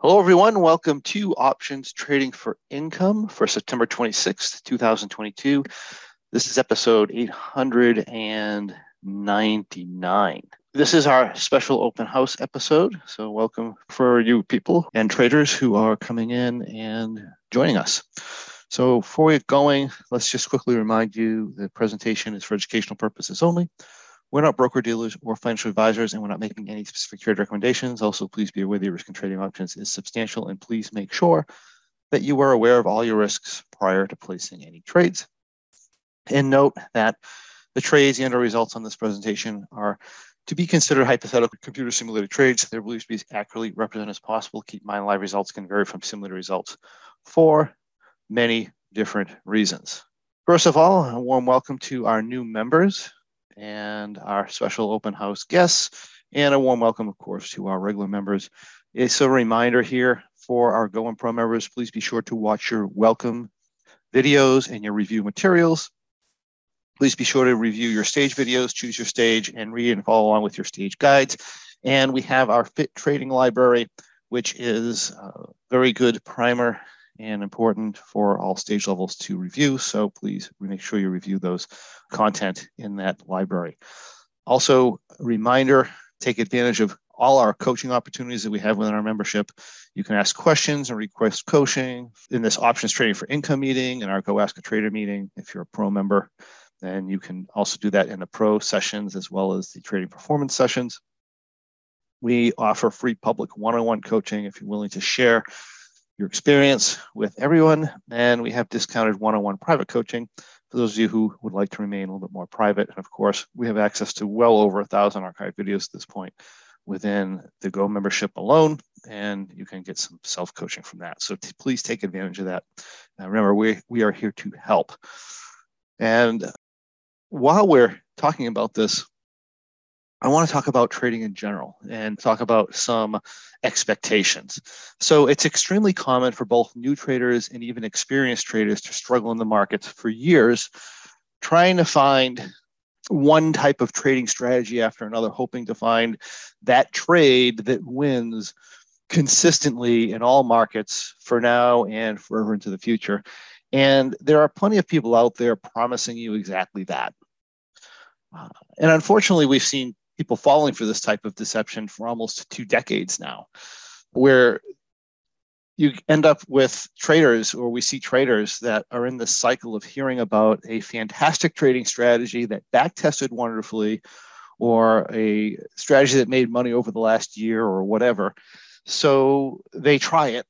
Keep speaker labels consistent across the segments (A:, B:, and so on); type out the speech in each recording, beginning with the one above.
A: Hello, everyone. Welcome to Options Trading for Income for September 26th, 2022. This is episode 899. This is our special open house episode. So, welcome for you people and traders who are coming in and joining us. So, before we get going, let's just quickly remind you the presentation is for educational purposes only. We're not broker dealers or financial advisors, and we're not making any specific trade recommendations. Also, please be aware the risk in trading options is substantial, and please make sure that you are aware of all your risks prior to placing any trades. And note that the trades and or results on this presentation are to be considered hypothetical computer simulated trades. They're believed to be as accurately represented as possible. Keep in mind live results can vary from simulated results for many different reasons. First of all, a warm welcome to our new members and our special open house guests, and a warm welcome, of course, to our regular members. It's a reminder here for our Go and Pro members, please be sure to watch your welcome videos and your review materials. Please be sure to review your stage videos, choose your stage, and read and follow along with your stage guides. And we have our Fit Trading Library, which is a very good primer and important for all stage levels to review. So please make sure you review those content in that library. Also, a reminder, take advantage of all our coaching opportunities that we have within our membership. You can ask questions and request coaching in this options trading for income meeting and our Go Ask a Trader meeting if you're a pro member. And you can also do that in the pro sessions as well as the trading performance sessions. We offer free public one on one coaching if you're willing to share your experience with everyone. And we have discounted one on one private coaching for those of you who would like to remain a little bit more private. And of course, we have access to well over a thousand archived videos at this point within the Go membership alone, and you can get some self coaching from that. So t- please take advantage of that. Now, remember, we, we are here to help. And while we're talking about this, I want to talk about trading in general and talk about some expectations. So, it's extremely common for both new traders and even experienced traders to struggle in the markets for years trying to find one type of trading strategy after another, hoping to find that trade that wins consistently in all markets for now and forever into the future. And there are plenty of people out there promising you exactly that. Uh, and unfortunately, we've seen people falling for this type of deception for almost two decades now, where you end up with traders, or we see traders that are in this cycle of hearing about a fantastic trading strategy that back tested wonderfully, or a strategy that made money over the last year, or whatever. So they try it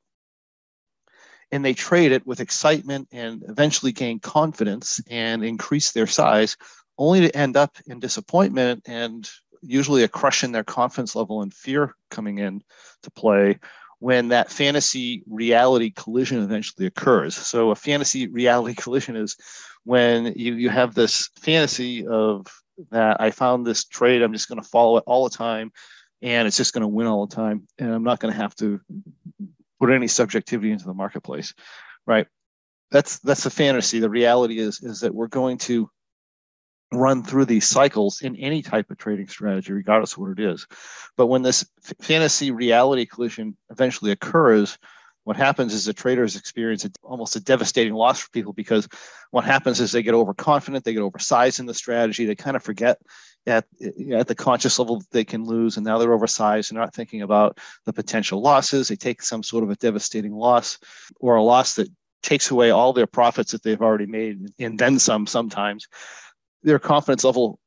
A: and they trade it with excitement and eventually gain confidence and increase their size, only to end up in disappointment and usually a crush in their confidence level and fear coming in to play when that fantasy reality collision eventually occurs. So a fantasy reality collision is when you, you have this fantasy of that I found this trade, I'm just going to follow it all the time and it's just going to win all the time and I'm not going to have to put any subjectivity into the marketplace. Right. That's that's the fantasy. The reality is is that we're going to run through these cycles in any type of trading strategy, regardless of what it is. But when this fantasy reality collision eventually occurs, what happens is the traders experience a, almost a devastating loss for people because what happens is they get overconfident, they get oversized in the strategy, they kind of forget at, at the conscious level that they can lose, and now they're oversized and not thinking about the potential losses. They take some sort of a devastating loss or a loss that takes away all their profits that they've already made and then some sometimes their confidence level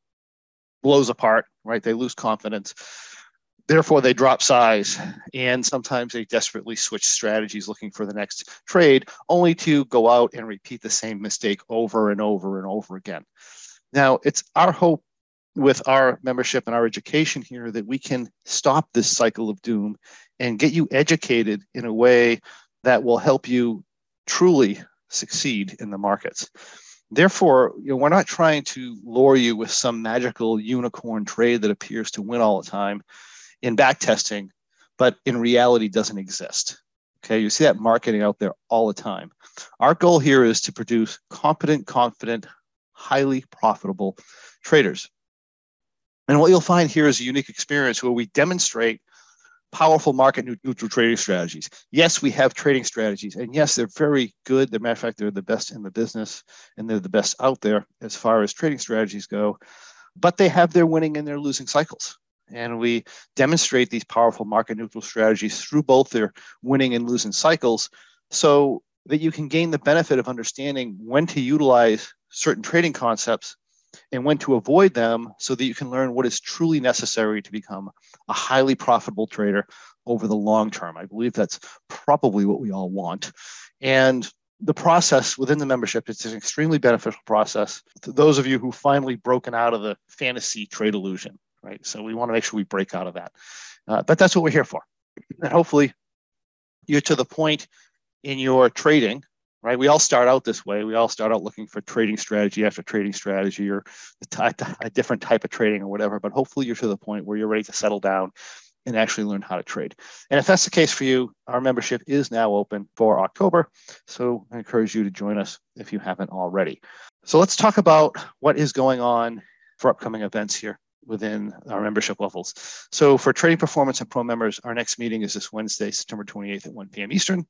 A: blows apart, right? They lose confidence. Therefore, they drop size, and sometimes they desperately switch strategies looking for the next trade, only to go out and repeat the same mistake over and over and over again. Now, it's our hope with our membership and our education here that we can stop this cycle of doom and get you educated in a way that will help you truly succeed in the markets. Therefore, you know, we're not trying to lure you with some magical unicorn trade that appears to win all the time in back testing, but in reality doesn't exist. Okay, you see that marketing out there all the time. Our goal here is to produce competent, confident, highly profitable traders. And what you'll find here is a unique experience where we demonstrate powerful market neutral trading strategies. Yes, we have trading strategies, and yes, they're very good. As a matter of fact, they're the best in the business, and they're the best out there as far as trading strategies go. But they have their winning and their losing cycles. And we demonstrate these powerful market neutral strategies through both their winning and losing cycles so that you can gain the benefit of understanding when to utilize certain trading concepts and when to avoid them so that you can learn what is truly necessary to become a highly profitable trader over the long term. I believe that's probably what we all want. And the process within the membership it's an extremely beneficial process to those of you who finally broken out of the fantasy trade illusion right so we want to make sure we break out of that uh, but that's what we're here for and hopefully you're to the point in your trading right? We all start out this way. We all start out looking for trading strategy after trading strategy or a different type of trading or whatever. But hopefully, you're to the point where you're ready to settle down and actually learn how to trade. And if that's the case for you, our membership is now open for October. So I encourage you to join us if you haven't already. So let's talk about what is going on for upcoming events here within our membership levels. So for trading performance and pro members, our next meeting is this Wednesday, September 28th at 1 p.m. Eastern.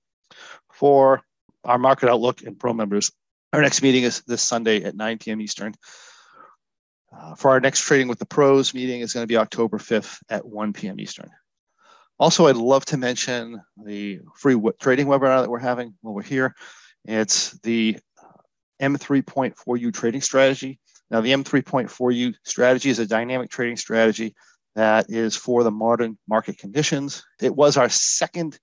A: For our market outlook and pro members. Our next meeting is this Sunday at 9 p.m. Eastern. Uh, for our next Trading with the Pros meeting is going to be October 5th at 1 p.m. Eastern. Also, I'd love to mention the free w- trading webinar that we're having while we're here. It's the uh, M3.4U trading strategy. Now, the M3.4U strategy is a dynamic trading strategy that is for the modern market conditions. It was our second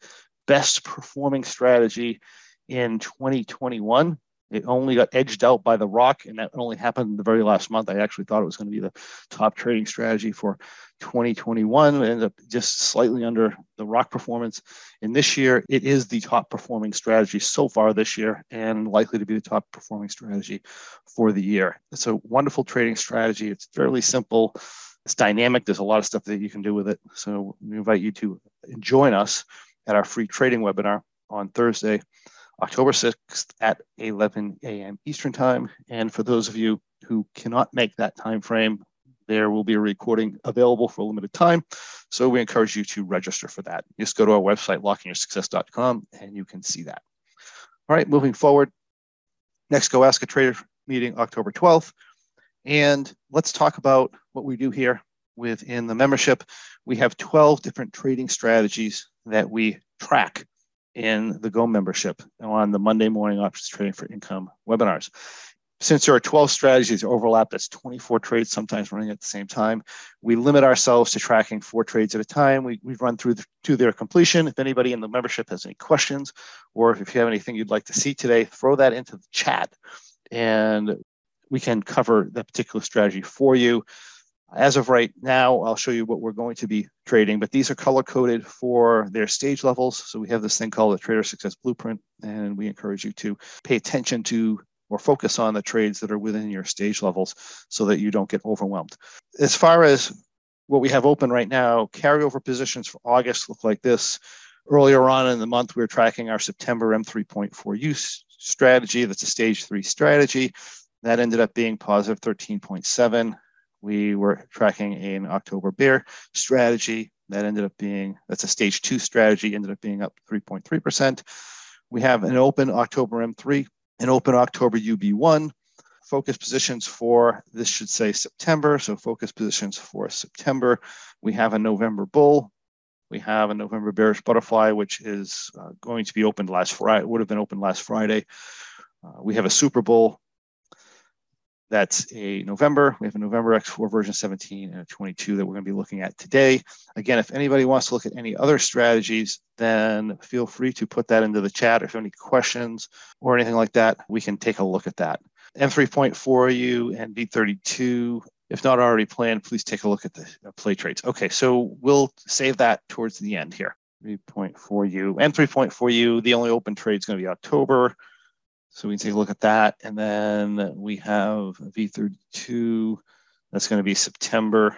A: best performing strategy in 2021. It only got edged out by the rock, and that only happened the very last month. I actually thought it was going to be the top trading strategy for 2021. It ended up just slightly under the rock performance. And this year, it is the top performing strategy so far this year, and likely to be the top performing strategy for the year. It's a wonderful trading strategy. It's fairly simple. It's dynamic. There's a lot of stuff that you can do with it. So we invite you to join us at our free trading webinar on Thursday, October 6th at 11 a.m. Eastern Time. And for those of you who cannot make that time frame, there will be a recording available for a limited time. So we encourage you to register for that. Just go to our website, lockingyoursuccess.com, and you can see that. All right, moving forward. Next, go ask a trader meeting October 12th. And let's talk about what we do here within the membership. We have 12 different trading strategies that we track in the Go membership on the Monday morning options trading for income webinars. Since there are 12 strategies overlap, that's 24 trades sometimes running at the same time. We limit ourselves to tracking four trades at a time. We, we run through the, to their completion. If anybody in the membership has any questions, or if you have anything you'd like to see today, throw that into the chat and we can cover that particular strategy for you. As of right now, I'll show you what we're going to be trading, but these are color coded for their stage levels. So we have this thing called the Trader Success Blueprint, and we encourage you to pay attention to or focus on the trades that are within your stage levels so that you don't get overwhelmed. As far as what we have open right now, carryover positions for August look like this. Earlier on in the month, we were tracking our September M3.4U strategy. That's a stage three strategy. That ended up being positive 13.7 we were tracking an October bear strategy that ended up being, that's a stage two strategy, ended up being up 3.3%. We have an open October M3, an open October UB1, focus positions for this should say September. So focus positions for September. We have a November bull. We have a November bearish butterfly, which is uh, going to be opened last Friday, would have been opened last Friday. Uh, we have a Super Bull that's a November. We have a November X4 version 17 and a 22 that we're going to be looking at today. Again, if anybody wants to look at any other strategies, then feel free to put that into the chat. If you have any questions or anything like that, we can take a look at that. M3.4U and V32, if not already planned, please take a look at the uh, play trades. Okay, so we'll save that towards the end here. 3.4U and 3.4U, the only open trade is going to be October. So we can take a look at that. And then we have V32. That's going to be September,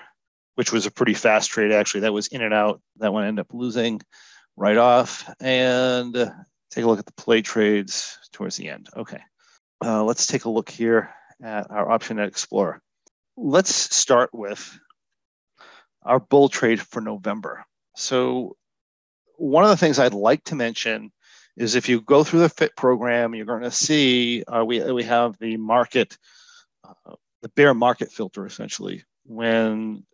A: which was a pretty fast trade, actually. That was in and out. That one ended up losing right off. And take a look at the play trades towards the end. Okay. Uh, let's take a look here at our option OptionNet Explorer. Let's start with our bull trade for November. So one of the things I'd like to mention is if you go through the FIT program, you're going to see uh, we, we have the market, uh, the bear market filter essentially. When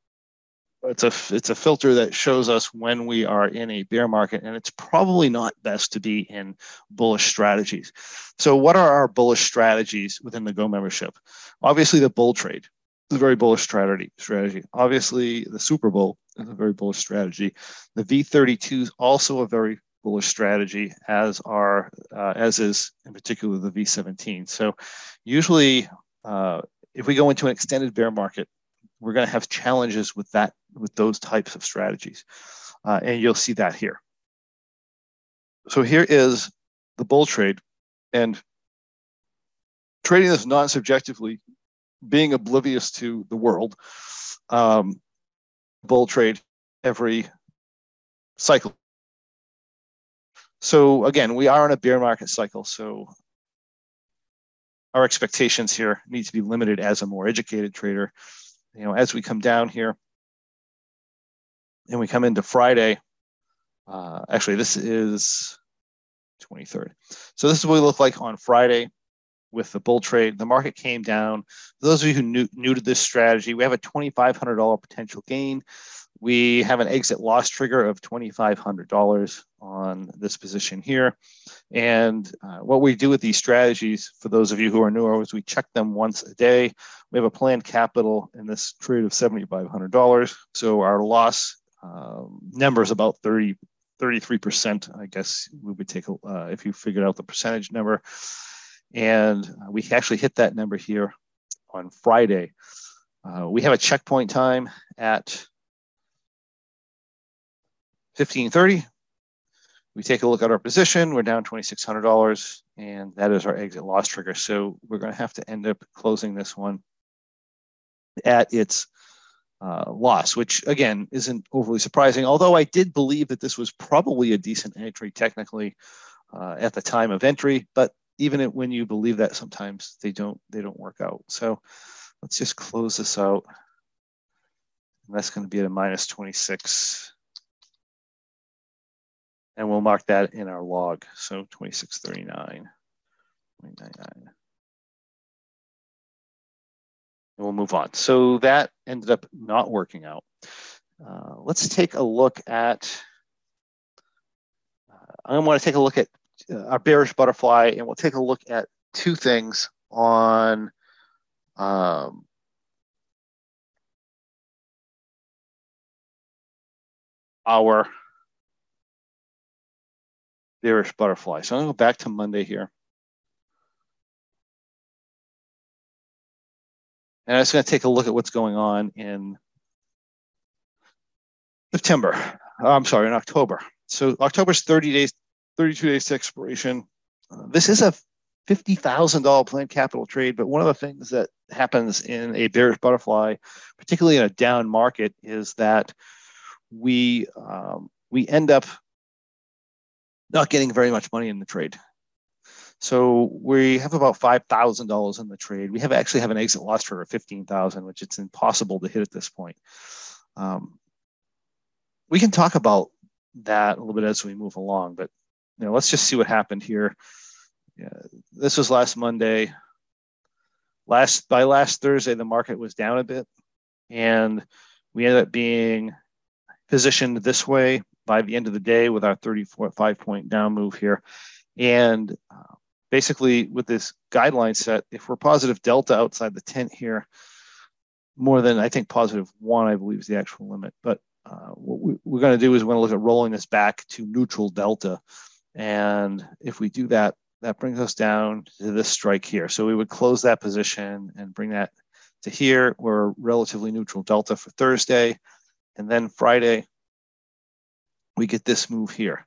A: it's a it's a filter that shows us when we are in a bear market, and it's probably not best to be in bullish strategies. So, what are our bullish strategies within the Go membership? Obviously, the bull trade is a very bullish strategy. Strategy. Obviously, the Super Bull is a very bullish strategy. The V32 is also a very bullish strategy, as are uh, as is in particular the V17. So, usually, uh, if we go into an extended bear market, we're going to have challenges with that with those types of strategies, uh, and you'll see that here. So here is the bull trade, and trading this non-subjectively, being oblivious to the world, um, bull trade every cycle. So again, we are in a bear market cycle, so our expectations here need to be limited as a more educated trader you know, as we come down here and we come into Friday, uh, actually, this is 23rd. So this is what we look like on Friday with the bull trade. The market came down. For those of you who new, new to this strategy, we have a $2,500 potential gain. We have an exit loss trigger of $2,500 on this position here. And uh, what we do with these strategies, for those of you who are newer, is we check them once a day. We have a planned capital in this trade of $7,500. So our loss um, number is about 30, 33%, I guess we would take, uh, if you figured out the percentage number. And uh, we actually hit that number here on Friday. Uh, we have a checkpoint time at 1530. We take a look at our position, we're down $2,600 and that is our exit loss trigger. So we're gonna have to end up closing this one at its uh, loss, which again isn't overly surprising. Although I did believe that this was probably a decent entry technically uh, at the time of entry, but even when you believe that, sometimes they don't they don't work out. So let's just close this out. And that's going to be at a minus 26 and we'll mark that in our log. So 2639, 0.99. And we'll move on. So that ended up not working out. Uh, let's take a look at, uh, I want to take a look at uh, our bearish butterfly and we'll take a look at two things on um, our bearish butterfly. So I'm going to go back to Monday here. And I'm just going to take a look at what's going on in September. Oh, I'm sorry, in October. So October's 30 days, 32 days to expiration. Uh, this is a $50,000 planned capital trade, but one of the things that happens in a bearish butterfly, particularly in a down market, is that we um, we end up not getting very much money in the trade. So we have about five thousand dollars in the trade. We have actually have an exit loss for fifteen thousand, which it's impossible to hit at this point. Um, we can talk about that a little bit as we move along, but you know, let's just see what happened here. Yeah, this was last Monday. Last by last Thursday, the market was down a bit, and we ended up being positioned this way by the end of the day with our 34 five point down move here. And uh, basically, with this guideline set, if we're positive delta outside the tent here, more than I think positive one, I believe is the actual limit. But uh, what we, are going to do is we're going to look at rolling this back to neutral delta. And if we do that, that brings us down to this strike here. So we would close that position and bring that to here. We're relatively neutral delta for Thursday. And then Friday, we get this move here.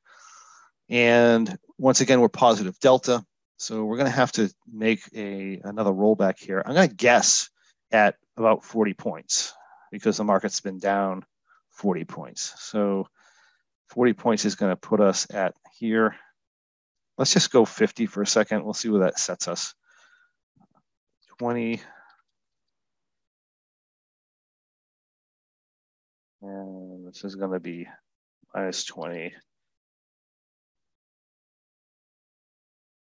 A: And once again, we're positive delta. So we're going to have to make a another rollback here. I'm going to guess at about 40 points because the market's been down 40 points. So 40 points is going to put us at here. Let's just go 50 for a second. We'll see where that sets us. 20. And this is going to be minus 20.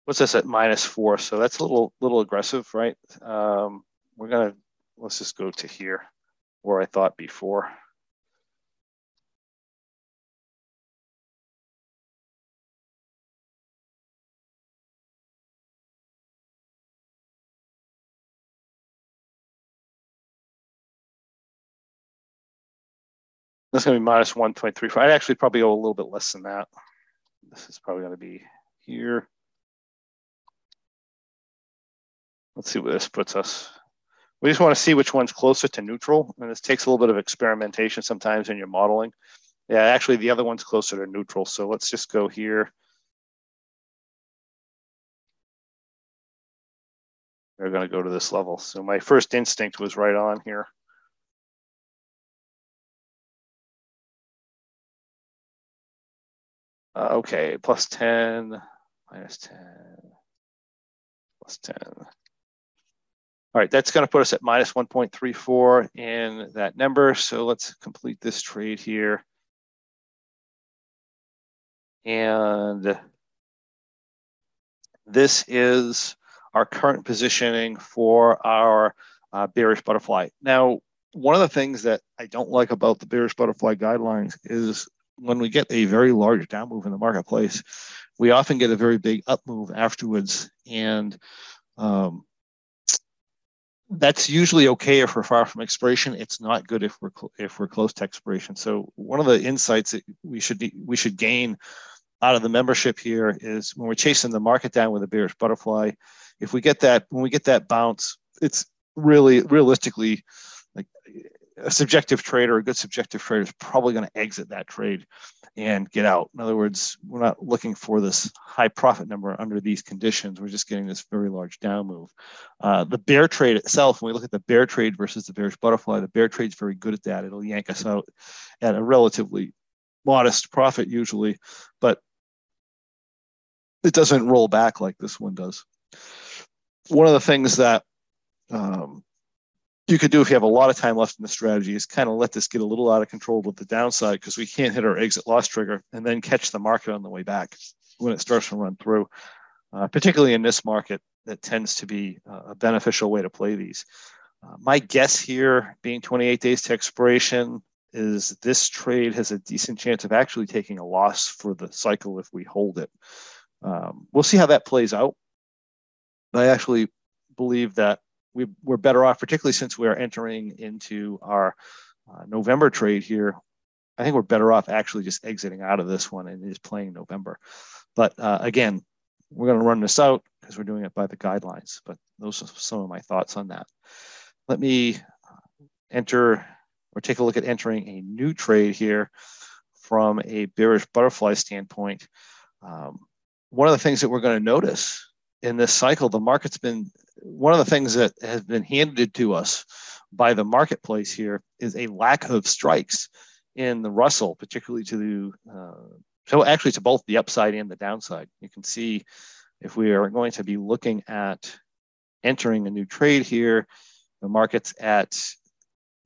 A: What's this at minus four? So that's a little little aggressive, right? Um, we're gonna, let's just go to here where I thought before. That's going to be minus 1.35. I'd actually probably go a little bit less than that. This is probably going to be here. Let's see where this puts us. We just want to see which one's closer to neutral. And this takes a little bit of experimentation sometimes in your modeling. Yeah, actually the other one's closer to neutral. So let's just go here. We're going to go to this level. So my first instinct was right on here. Uh, okay, plus 10, minus 10, plus 10. All right, that's going to put us at minus 1.34 in that number. So let's complete this trade here. And this is our current positioning for our uh, bearish butterfly. Now, one of the things that I don't like about the bearish butterfly guidelines is when we get a very large down move in the marketplace, we often get a very big up move afterwards. And um, that's usually okay if we're far from expiration. It's not good if we're if we're close to expiration. So one of the insights that we should we should gain out of the membership here is when we're chasing the market down with a bearish butterfly, if we get that when we get that bounce, it's really realistically a subjective trader, a good subjective trader is probably going to exit that trade and get out. In other words, we're not looking for this high profit number under these conditions. We're just getting this very large down move. Uh, the bear trade itself, when we look at the bear trade versus the bearish butterfly, the bear trade is very good at that. It'll yank us out at a relatively modest profit usually, but it doesn't roll back like this one does. One of the things that um, you could do if you have a lot of time left in the strategy is kind of let this get a little out of control with the downside because we can't hit our exit loss trigger and then catch the market on the way back when it starts to run through. Uh, particularly in this market, that tends to be a beneficial way to play these. Uh, my guess here, being 28 days to expiration, is this trade has a decent chance of actually taking a loss for the cycle if we hold it. Um, we'll see how that plays out. I actually believe that we, we're better off, particularly since we are entering into our uh, November trade here. I think we're better off actually just exiting out of this one and just playing November. But uh, again, we're going to run this out because we're doing it by the guidelines. But those are some of my thoughts on that. Let me enter or take a look at entering a new trade here from a bearish butterfly standpoint. Um, one of the things that we're going to notice in this cycle, the market's been one of the things that has been handed to us by the marketplace here is a lack of strikes in the Russell, particularly to the uh, so actually to both the upside and the downside. You can see if we are going to be looking at entering a new trade here, the market's at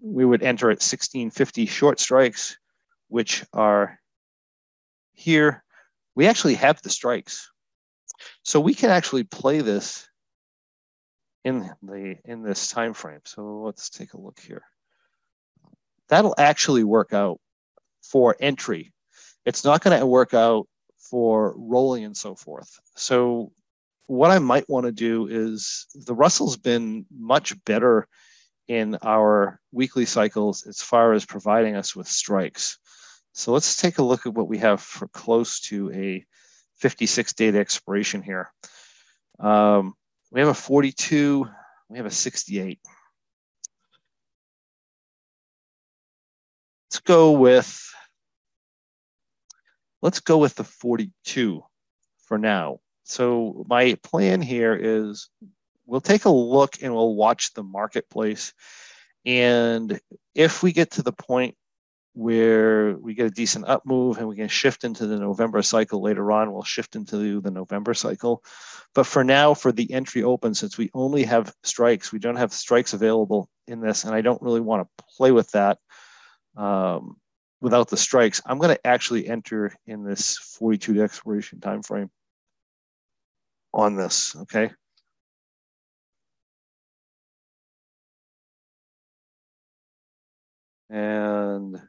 A: we would enter at 1650 short strikes, which are here. We actually have the strikes. So we can actually play this in the in this time frame. So let's take a look here. That'll actually work out for entry. It's not going to work out for rolling and so forth. So what I might want to do is the Russell's been much better in our weekly cycles as far as providing us with strikes. So let's take a look at what we have for close to a 56 data expiration here. Um, we have a 42. We have a 68. Let's go with, let's go with the 42 for now. So my plan here is we'll take a look and we'll watch the marketplace. And if we get to the point where we get a decent up move and we can shift into the November cycle later on. We'll shift into the November cycle. But for now, for the entry open, since we only have strikes, we don't have strikes available in this, and I don't really want to play with that um, without the strikes. I'm going to actually enter in this 42 expiration time frame. on this, okay? And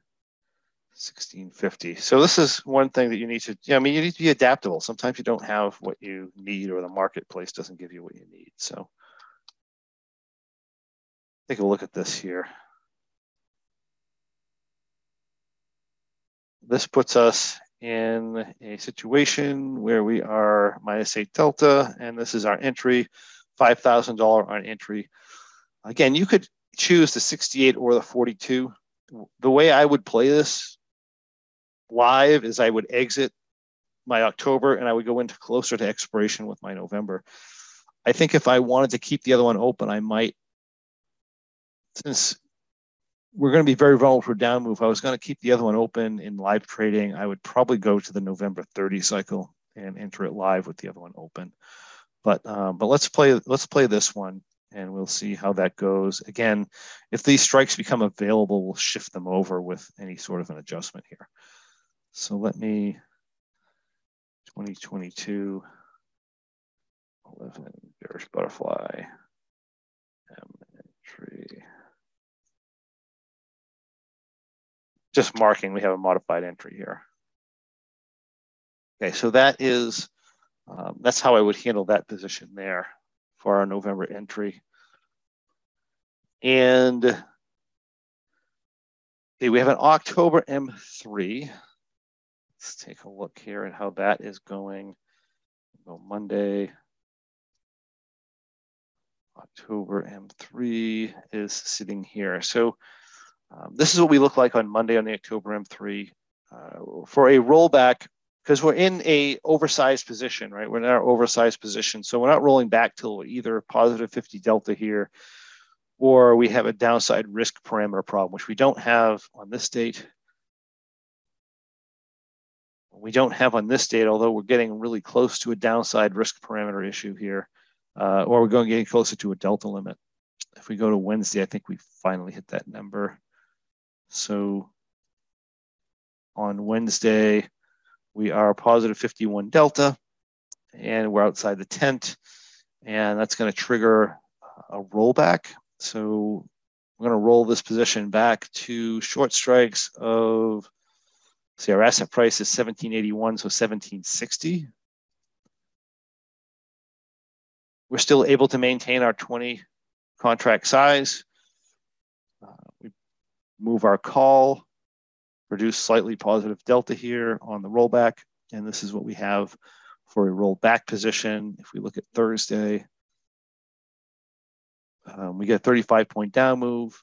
A: 1650. So this is one thing that you need to, yeah, I mean, you need to be adaptable. Sometimes you don't have what you need or the marketplace doesn't give you what you need. So take a look at this here. This puts us in a situation where we are minus eight delta, and this is our entry, $5,000 on entry. Again, you could choose the 68 or the 42. The way I would play this live is I would exit my October and I would go into closer to expiration with my November. I think if I wanted to keep the other one open, I might, since we're going to be very vulnerable for down move. I was going to keep the other one open in live trading. I would probably go to the November 30 cycle and enter it live with the other one open. But um, but let's play let's play this one and we'll see how that goes. Again, if these strikes become available, we'll shift them over with any sort of an adjustment here. So let me 2022 11 bearish butterfly entry. just marking, we have a modified entry here. Okay, so that is, um, that's how I would handle that position there for our November entry. And okay, we have an October M3. Let's take a look here at how that is going. Go Monday. October M3 is sitting here. So um, this is what we look like on Monday on the October M3 uh, for a rollback because we're in a oversized position, right? We're in our oversized position. So we're not rolling back till either positive 50 delta here or we have a downside risk parameter problem, which we don't have on this date. We don't have on this date, although we're getting really close to a downside risk parameter issue here, uh, or we're going getting closer to a delta limit. If we go to Wednesday, I think we finally hit that number. So on Wednesday, we are positive 51 delta and we're outside the tent and that's going to trigger a rollback. So we're going to roll this position back to short strikes of, see our asset price is 1781, so 1760. We're still able to maintain our 20 contract size. Uh, we move our call, produce slightly positive delta here on the rollback. And this is what we have for a rollback position. If we look at Thursday, um, we get a 35 point down move.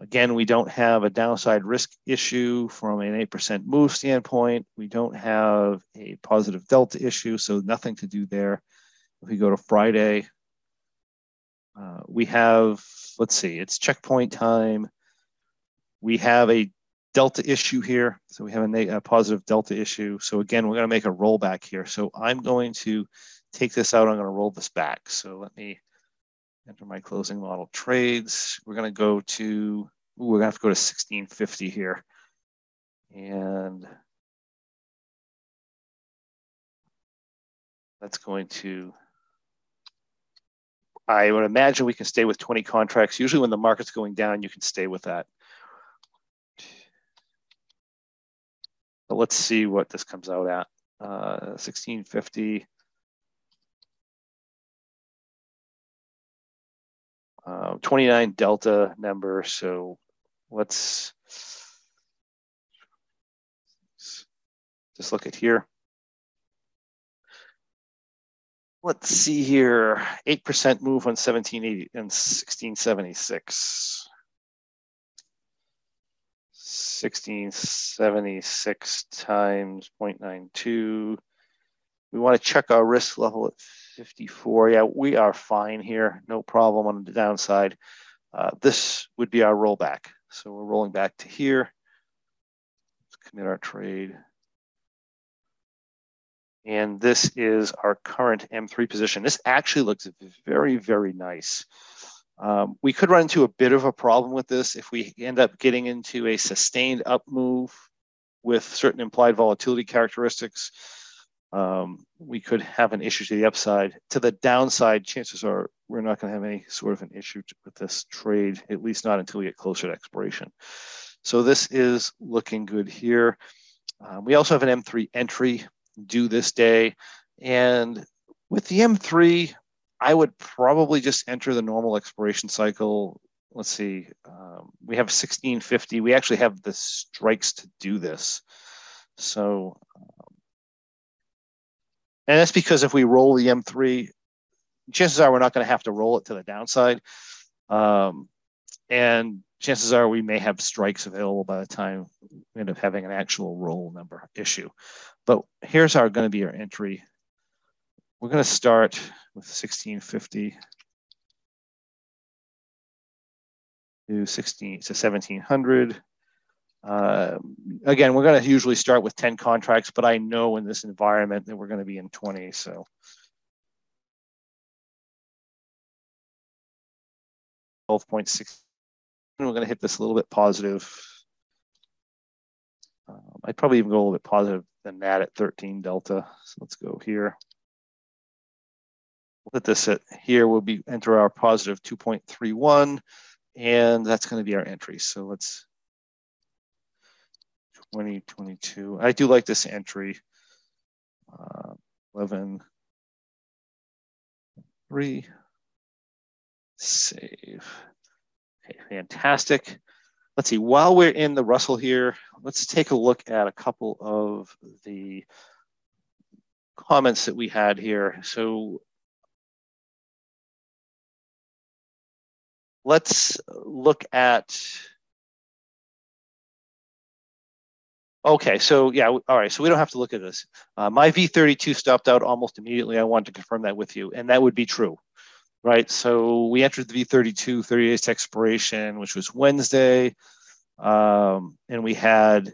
A: Again, we don't have a downside risk issue from an 8% move standpoint. We don't have a positive delta issue, so nothing to do there. If we go to Friday, uh, we have, let's see, it's checkpoint time we have a delta issue here. So we have a, a positive delta issue. So again, we're going to make a rollback here. So I'm going to take this out. I'm going to roll this back. So let me enter my closing model trades. We're going to go to, ooh, we're going to have to go to 1650 here. And that's going to, I would imagine we can stay with 20 contracts. Usually when the market's going down, you can stay with that. But let's see what this comes out at. Uh, 1650. Uh, 29 delta number. So let's just look at here. Let's see here. 8% move on 1780 and 1676. 1676 times 0.92. We want to check our risk level at 54. Yeah, we are fine here. No problem on the downside. Uh, this would be our rollback. So we're rolling back to here. Let's commit our trade. And this is our current M3 position. This actually looks very, very nice. Um, we could run into a bit of a problem with this if we end up getting into a sustained up move with certain implied volatility characteristics. Um, we could have an issue to the upside. To the downside, chances are we're not going to have any sort of an issue with this trade, at least not until we get closer to expiration. So this is looking good here. Uh, we also have an M3 entry due this day. And with the M3, I would probably just enter the normal expiration cycle. Let's see, um, we have 1650. We actually have the strikes to do this. So, and that's because if we roll the M3, chances are we're not going to have to roll it to the downside. Um, and chances are we may have strikes available by the time we end up having an actual roll number issue. But here's our going to be our entry. We're going to start with 1650 to 16 to 1700. Uh, again, we're going to usually start with 10 contracts, but I know in this environment that we're going to be in 20. So twelve point six we're going to hit this a little bit positive. Um, I'd probably even go a little bit positive than that at 13 delta. So let's go here. We'll hit this at here. We'll be enter our positive 2.31, and that's going to be our entry. So let's 2022. I do like this entry. Uh, 11, 3, save. Okay, fantastic. Let's see, while we're in the Russell here, let's take a look at a couple of the comments that we had here. So let's look at, okay, so yeah, all right, so we don't have to look at this. Uh, my V32 stopped out almost immediately. I wanted to confirm that with you, and that would be true right? So we entered the V32 30 days expiration, which was Wednesday. Um, and we had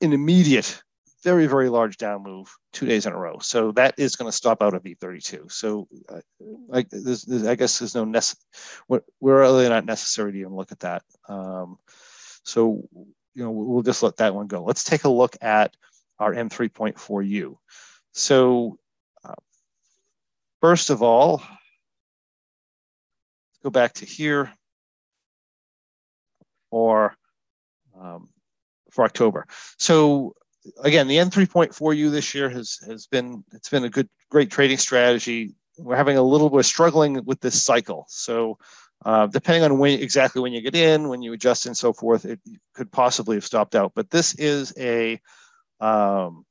A: an immediate, very, very large down move two days in a row. So that is going to stop out of V32. So uh, I, I guess there's no, nece- we're, we're really not necessary to even look at that. Um, so, you know, we'll just let that one go. Let's take a look at our M3.4U. So uh, first of all, go back to here for, um, for October. So again, the M3.4U this year has, has been, it's been a good, great trading strategy. We're having a little bit of struggling with this cycle. So uh, depending on when exactly when you get in, when you adjust and so forth, it could possibly have stopped out. But this is a um,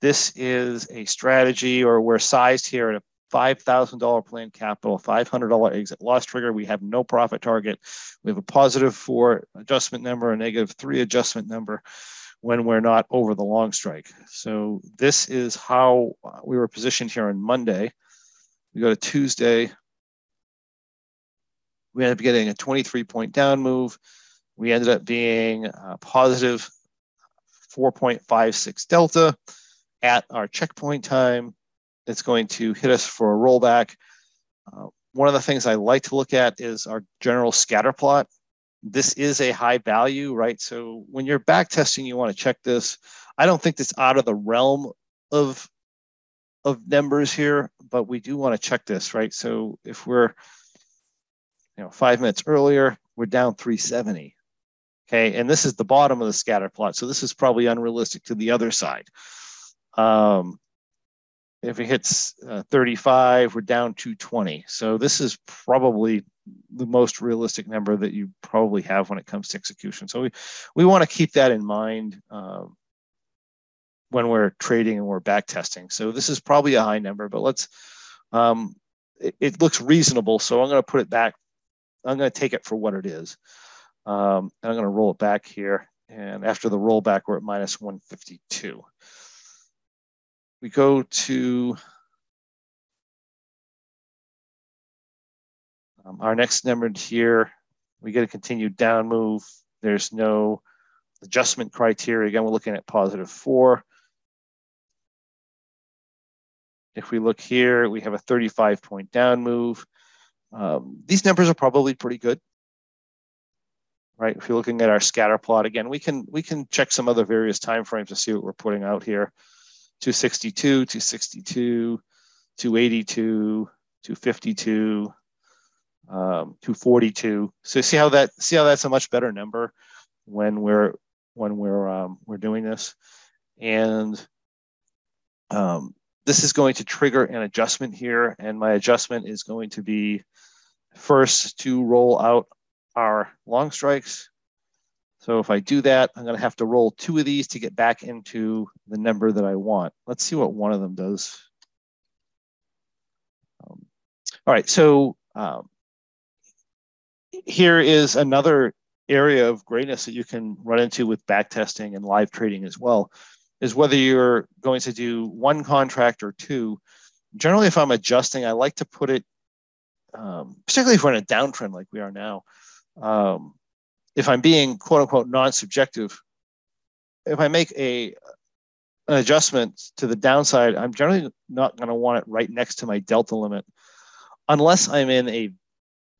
A: this is a strategy, or we're sized here at a $5,000 plan capital, $500 exit loss trigger. We have no profit target. We have a positive four adjustment number, a negative three adjustment number when we're not over the long strike. So this is how we were positioned here on Monday. We go to Tuesday. We ended up getting a 23 point down move. We ended up being positive 4.56 delta at our checkpoint time it's going to hit us for a rollback. Uh, one of the things I like to look at is our general scatter plot. This is a high value, right? So when you're back testing, you want to check this. I don't think it's out of the realm of of numbers here, but we do want to check this, right? So if we're, you know, five minutes earlier, we're down 370. Okay, and this is the bottom of the scatter plot. So this is probably unrealistic to the other side. Um, if it hits uh, 35, we're down to 20. So this is probably the most realistic number that you probably have when it comes to execution. So we, we want to keep that in mind um, when we're trading and we're back testing. So this is probably a high number, but let's, um, it, it, looks reasonable. So I'm going to put it back. I'm going to take it for what it is. Um, and I'm going to roll it back here. And after the rollback, we're at minus 152 we go to um, our next number here. We get a continued down move. There's no adjustment criteria. Again, we're looking at positive four. If we look here, we have a 35 point down move. Um, these numbers are probably pretty good, right? If you're looking at our scatter plot again, we can we can check some other various time frames to see what we're putting out here. 262, 262, 282, 252, um, 242. So see how that see how that's a much better number when we're when we're um, we're doing this, and um, this is going to trigger an adjustment here, and my adjustment is going to be first to roll out our long strikes. So if I do that, I'm going to have to roll two of these to get back into the number that I want. Let's see what one of them does. Um, all right, so um, here is another area of greatness that you can run into with backtesting and live trading as well, is whether you're going to do one contract or two. Generally, if I'm adjusting, I like to put it, um, particularly if we're in a downtrend like we are now, um, if I'm being quote unquote non-subjective, if I make a an adjustment to the downside, I'm generally not going to want it right next to my delta limit, unless I'm in a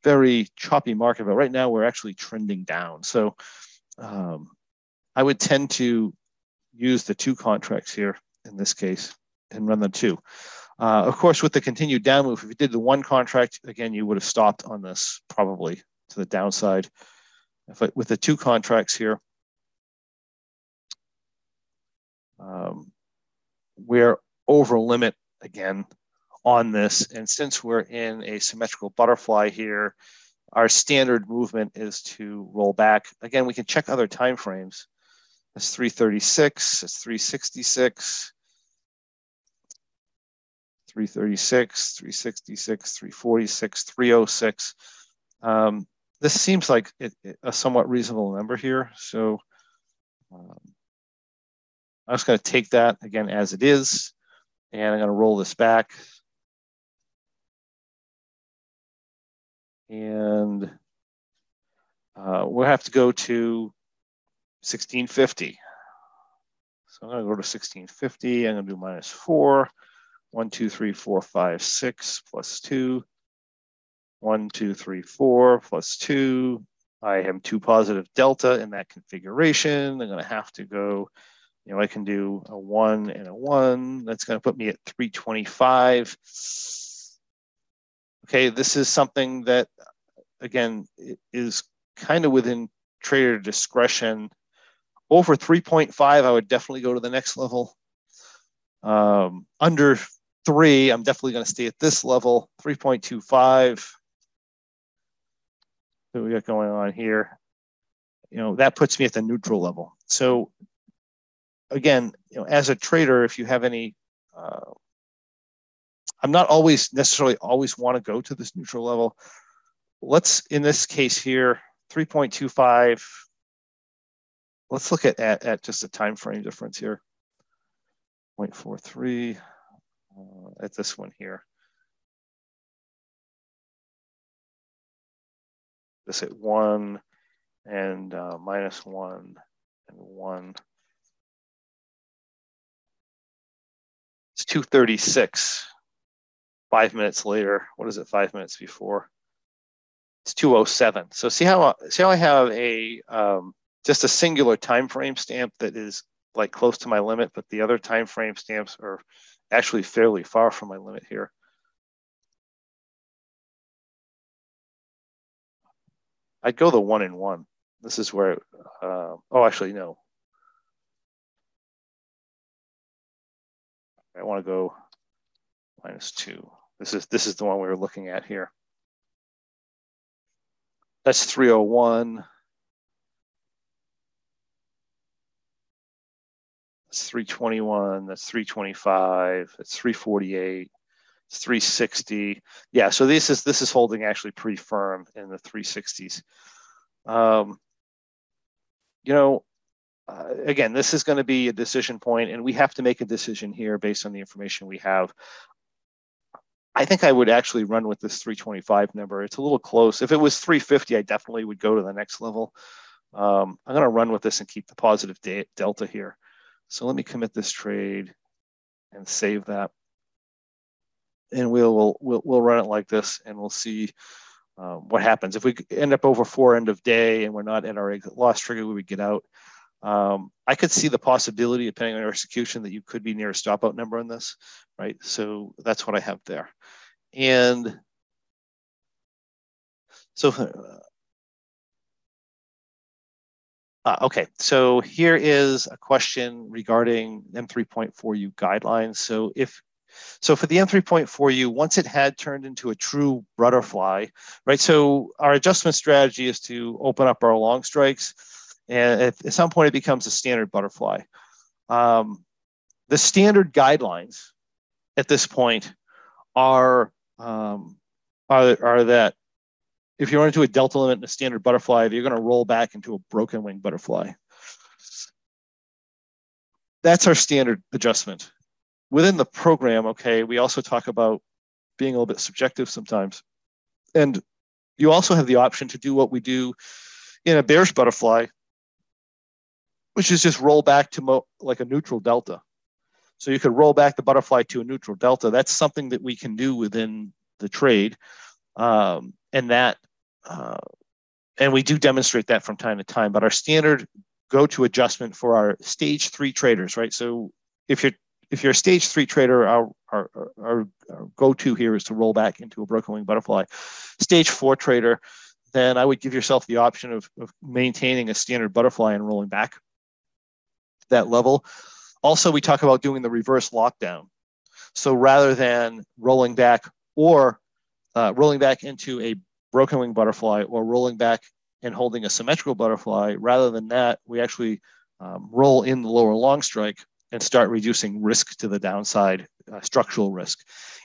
A: very choppy market. But right now, we're actually trending down. So um, I would tend to use the two contracts here in this case and run them two. Uh, of course, with the continued down move, if you did the one contract, again, you would have stopped on this probably to the downside. If I, with the two contracts here, um, we're over limit again on this. And since we're in a symmetrical butterfly here, our standard movement is to roll back. Again, we can check other time frames. That's 336, it's 366, 336, 366, 346, 306. Um, this seems like it, it, a somewhat reasonable number here. So um, I'm just going to take that again as it is, and I'm going to roll this back. And uh, we'll have to go to 1650. So I'm going to go to 1650. I'm going to do minus four. One, two, three, four, five, six, plus two. One, two, three, four, plus two. I have two positive delta in that configuration. I'm going to have to go, you know, I can do a one and a one. That's going to put me at 325. Okay, this is something that, again, is kind of within trader discretion. Over 3.5, I would definitely go to the next level. Um, under three, I'm definitely going to stay at this level. 3.25 that we got going on here. You know, that puts me at the neutral level. So again, you know, as a trader, if you have any uh, I'm not always necessarily always want to go to this neutral level. Let's, in this case here, 3.25. Let's look at, at, at just a time frame difference here. 0.43 uh, at this one here. This at one and uh, minus one and one. It's 236 five minutes later. What is it? Five minutes before. It's 207. So see how see how I have a um, just a singular time frame stamp that is like close to my limit, but the other time frame stamps are actually fairly far from my limit here. I'd go the one in one. This is where, uh, oh, actually, no. I want to go minus two. This is, this is the one we were looking at here. That's 301. That's 321. That's 325. That's 348. It's 360. Yeah, so this is this is holding actually pretty firm in the 360s. Um, you know, uh, again, this is going to be a decision point, and we have to make a decision here based on the information we have. I think I would actually run with this 325 number. It's a little close. If it was 350, I definitely would go to the next level. Um, I'm going to run with this and keep the positive de delta here. So let me commit this trade and save that. And we'll, we'll, we'll run it like this and we'll see um, what happens. If we end up over four end of day and we're not at our loss trigger, we would get out. Um, I could see the possibility, depending on your execution, that you could be near a stop out number on this, right? So that's what I have there. And so, uh, okay, so here is a question regarding M3.4U guidelines. So if so for the M3.4U, once it had turned into a true butterfly, right? So our adjustment strategy is to open up our long strikes, and at, at some point it becomes a standard butterfly. Um, the standard guidelines at this point are um, are, are that if you run into a delta limit in a standard butterfly, you're going to roll back into a broken wing butterfly. That's our standard adjustment. Within the program, okay, we also talk about being a little bit subjective sometimes. And you also have the option to do what we do in a bearish butterfly, which is just roll back to like a neutral delta. So you could roll back the butterfly to a neutral delta. That's something that we can do within the trade. Um, and that, uh, and we do demonstrate that from time to time, but our standard go-to adjustment for our stage three traders, right? So if you're if you're a stage three trader, our, our, our, our go-to here is to roll back into a broken wing butterfly. Stage four trader, then I would give yourself the option of, of maintaining a standard butterfly and rolling back that level. Also, we talk about doing the reverse lockdown. So rather than rolling back or uh, rolling back into a broken wing butterfly or rolling back and holding a symmetrical butterfly, rather than that, we actually um, roll in the lower long strike and start reducing risk to the downside, uh, structural risk.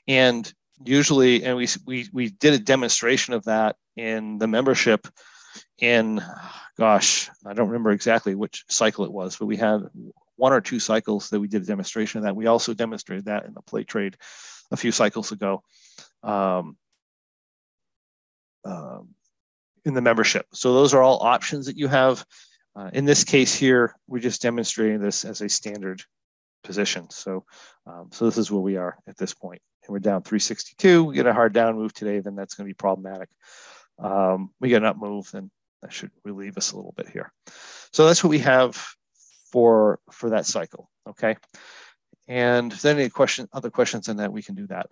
A: And usually, and we, we, we did a demonstration of that in the membership in, gosh, I don't remember exactly which cycle it was, but we had one or two cycles that we did a demonstration of that. We also demonstrated that in the play trade a few cycles ago um, um, in the membership. So those are all options that you have. Uh, in this case here, we're just demonstrating this as a standard position. So, um, so this is where we are at this point. And we're down 362. We get a hard down move today, then that's going to be problematic. Um, we get an up move, then that should relieve us a little bit here. So that's what we have for for that cycle. Okay. And if there any question, other questions on that, we can do that.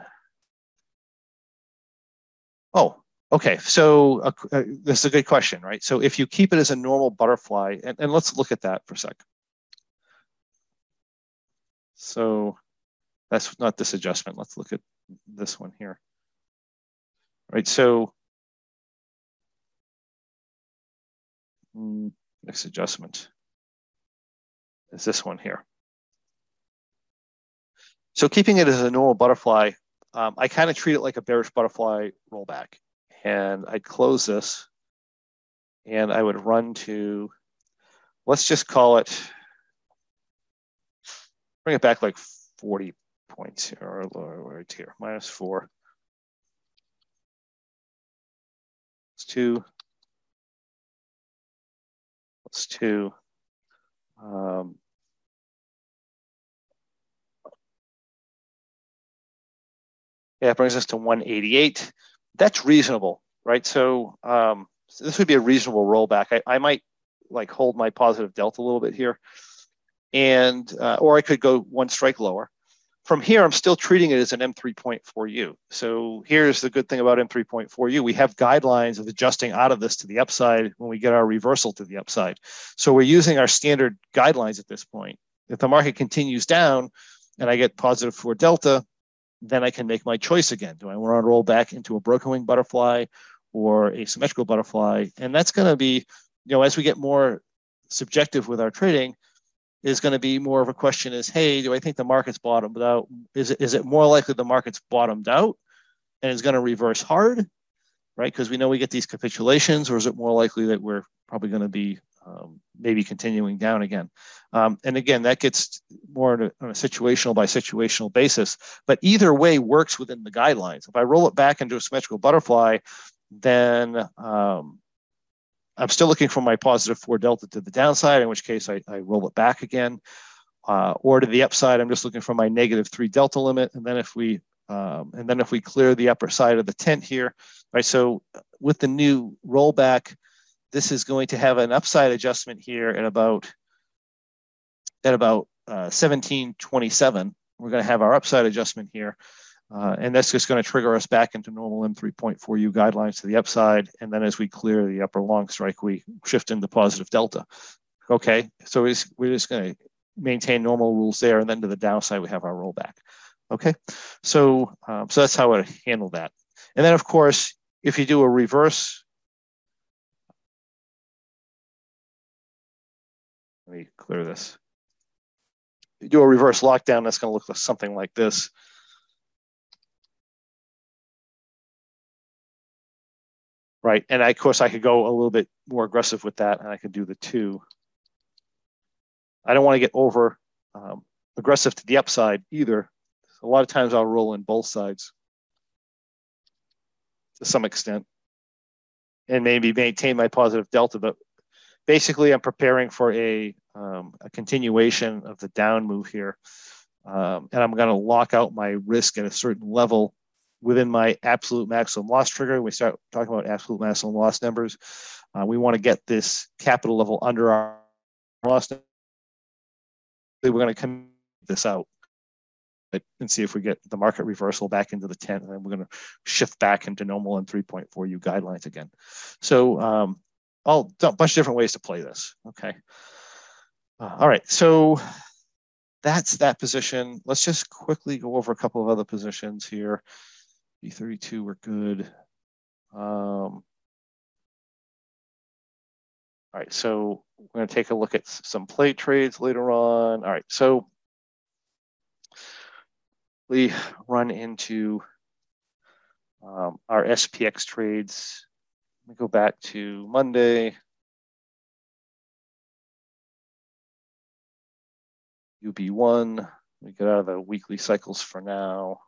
A: Oh, okay. So uh, uh, this is a good question, right? So if you keep it as a normal butterfly, and, and let's look at that for a sec. So that's not this adjustment. Let's look at this one here. Right. So mm, next adjustment is this one here. So keeping it as a normal butterfly, um, I kind of treat it like a bearish butterfly rollback. And I'd close this and I would run to, let's just call it, bring it back like 40 points here, or lower right here, minus four. It's two. It's two. Um, yeah, it brings us to 188. That's reasonable, right? So, um, so this would be a reasonable rollback. I, I might like hold my positive delta a little bit here, and uh, or I could go one strike lower. From here, I'm still treating it as an M3.4U. So here's the good thing about M3.4U. We have guidelines of adjusting out of this to the upside when we get our reversal to the upside. So we're using our standard guidelines at this point. If the market continues down and I get positive for delta, then I can make my choice again. Do I want to roll back into a broken wing butterfly or a symmetrical butterfly? And that's going to be, you know, as we get more subjective with our trading, is going to be more of a question is, hey, do I think the market's bottomed out? Is it, is it more likely the market's bottomed out and is going to reverse hard, right? Because we know we get these capitulations, or is it more likely that we're probably going to be um, maybe continuing down again? Um, and again, that gets more on a, on a situational by situational basis, but either way works within the guidelines. If I roll it back into a symmetrical butterfly, then um, I'm still looking for my positive four delta to the downside, in which case I, I roll it back again. Uh, or to the upside, I'm just looking for my negative three delta limit. And then if we um, and then if we clear the upper side of the tent here, right? So with the new rollback, this is going to have an upside adjustment here at about at about uh, 1727, we're going to have our upside adjustment here. Uh, and that's just going to trigger us back into normal M3.4U guidelines to the upside. And then as we clear the upper long strike, we shift into positive delta. Okay, so we're just going to maintain normal rules there. And then to the downside, we have our rollback. Okay, so, um, so that's how I handle that. And then of course, if you do a reverse, let me clear this. You do a reverse lockdown, that's going to look like something like this. right? And I, of course, I could go a little bit more aggressive with that, and I could do the two. I don't want to get over um, aggressive to the upside either. A lot of times I'll roll in both sides to some extent and maybe maintain my positive delta. But basically, I'm preparing for a, um, a continuation of the down move here. Um, and I'm going to lock out my risk at a certain level within my absolute maximum loss trigger. We start talking about absolute maximum loss numbers. Uh, we want to get this capital level under our loss. We're going to come this out and see if we get the market reversal back into the 10, and then we're going to shift back into normal M3.4U guidelines again. So um, all a bunch of different ways to play this. Okay. Uh, all right. So that's that position. Let's just quickly go over a couple of other positions here. B32, we're good. Um, all right, so we're going to take a look at some play trades later on. All right, so we run into um, our SPX trades. Me go back to Monday. UB1, we get out of the weekly cycles for now.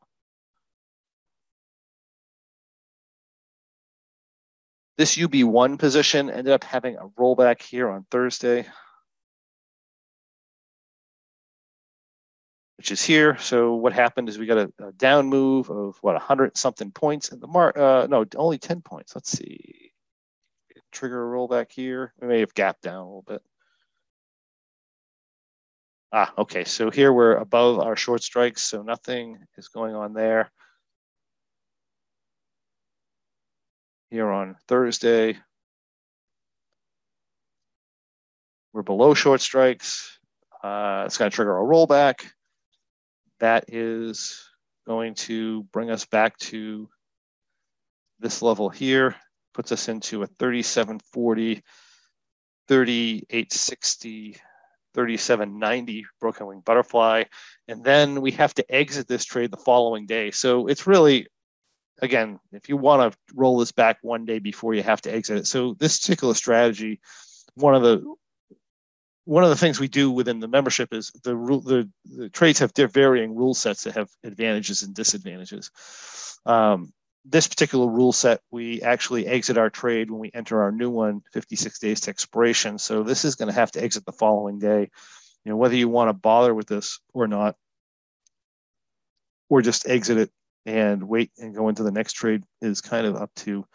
A: This UB1 position ended up having a rollback here on Thursday, which is here. So what happened is we got a, a down move of what, 100 something points in the mark. Uh, no, only 10 points. Let's see. Trigger a rollback here. We may have gapped down a little bit. Ah, okay. So here we're above our short strikes. So nothing is going on there. here on Thursday. We're below short strikes. Uh, it's going to trigger a rollback. That is going to bring us back to this level here, puts us into a 3740, 3860, 3790 broken wing butterfly. And then we have to exit this trade the following day. So it's really again, if you want to roll this back one day before you have to exit it. So this particular strategy, one of the one of the things we do within the membership is the the, the trades have varying rule sets that have advantages and disadvantages. Um, this particular rule set, we actually exit our trade when we enter our new one 56 days to expiration. So this is going to have to exit the following day. You know, whether you want to bother with this or not, or just exit it and wait and go into the next trade is kind of up to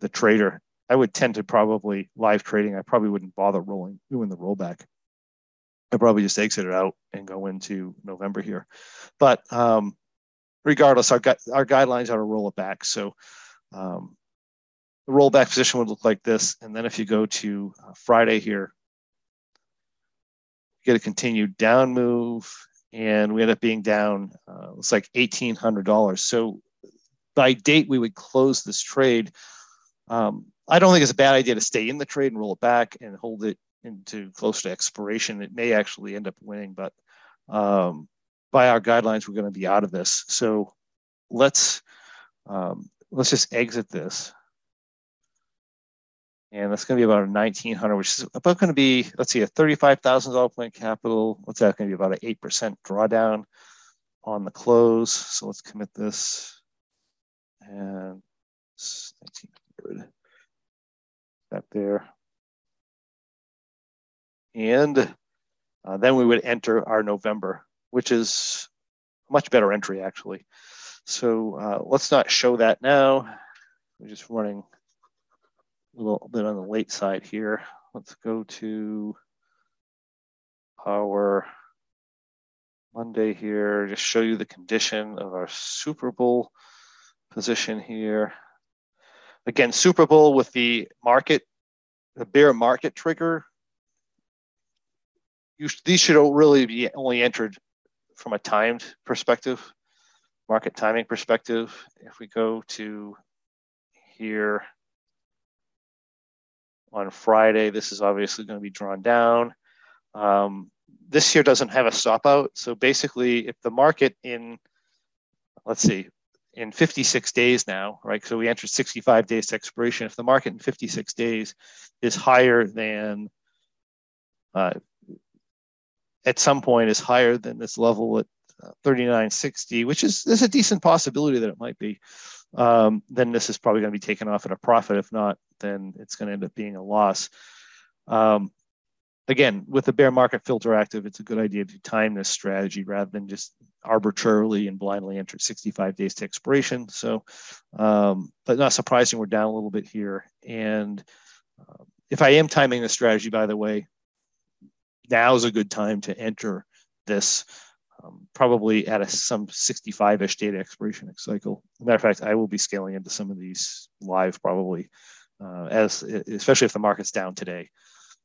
A: the trader. I would tend to probably live trading. I probably wouldn't bother rolling doing the rollback. I probably just exit it out and go into November here. But um, regardless, our gu- our guidelines are to roll it back. So um, the rollback position would look like this. And then if you go to uh, Friday here, get a continued down move and we end up being down uh, it's like $1800 so by date we would close this trade um, i don't think it's a bad idea to stay in the trade and roll it back and hold it into close to expiration it may actually end up winning but um, by our guidelines we're going to be out of this. So let's um, let's just exit this. And that's going to be about a 1900 which is about going to be let's see a $35000 plant capital. What's that going to be? About an 8% drawdown on the close. So let's commit this. And 1900 that there. And uh, then we would enter our november which is a much better entry actually so uh, let's not show that now we're just running a little bit on the late side here. Let's go to our Monday here, just show you the condition of our Super Bull position here. Again, Super Bull with the market, the bear market trigger. You, these should really be only entered from a timed perspective, market timing perspective. If we go to here on Friday, this is obviously going to be drawn down. Um, this here doesn't have a stop out. So basically, if the market in, let's see, in 56 days now, right? So we entered 65 days to expiration. If the market in 56 days is higher than, uh, at some point is higher than this level at uh, 39.60, which is there's a decent possibility that it might be. Um, then this is probably going to be taken off at a profit. If not, then it's going to end up being a loss. Um, again, with the bear market filter active, it's a good idea to time this strategy rather than just arbitrarily and blindly enter 65 days to expiration. So, um, but not surprising, we're down a little bit here. And uh, if I am timing the strategy, by the way, now is a good time to enter this. Um, probably at a, some 65-ish data expiration cycle. Matter of fact, I will be scaling into some of these live probably, uh, as especially if the market's down today.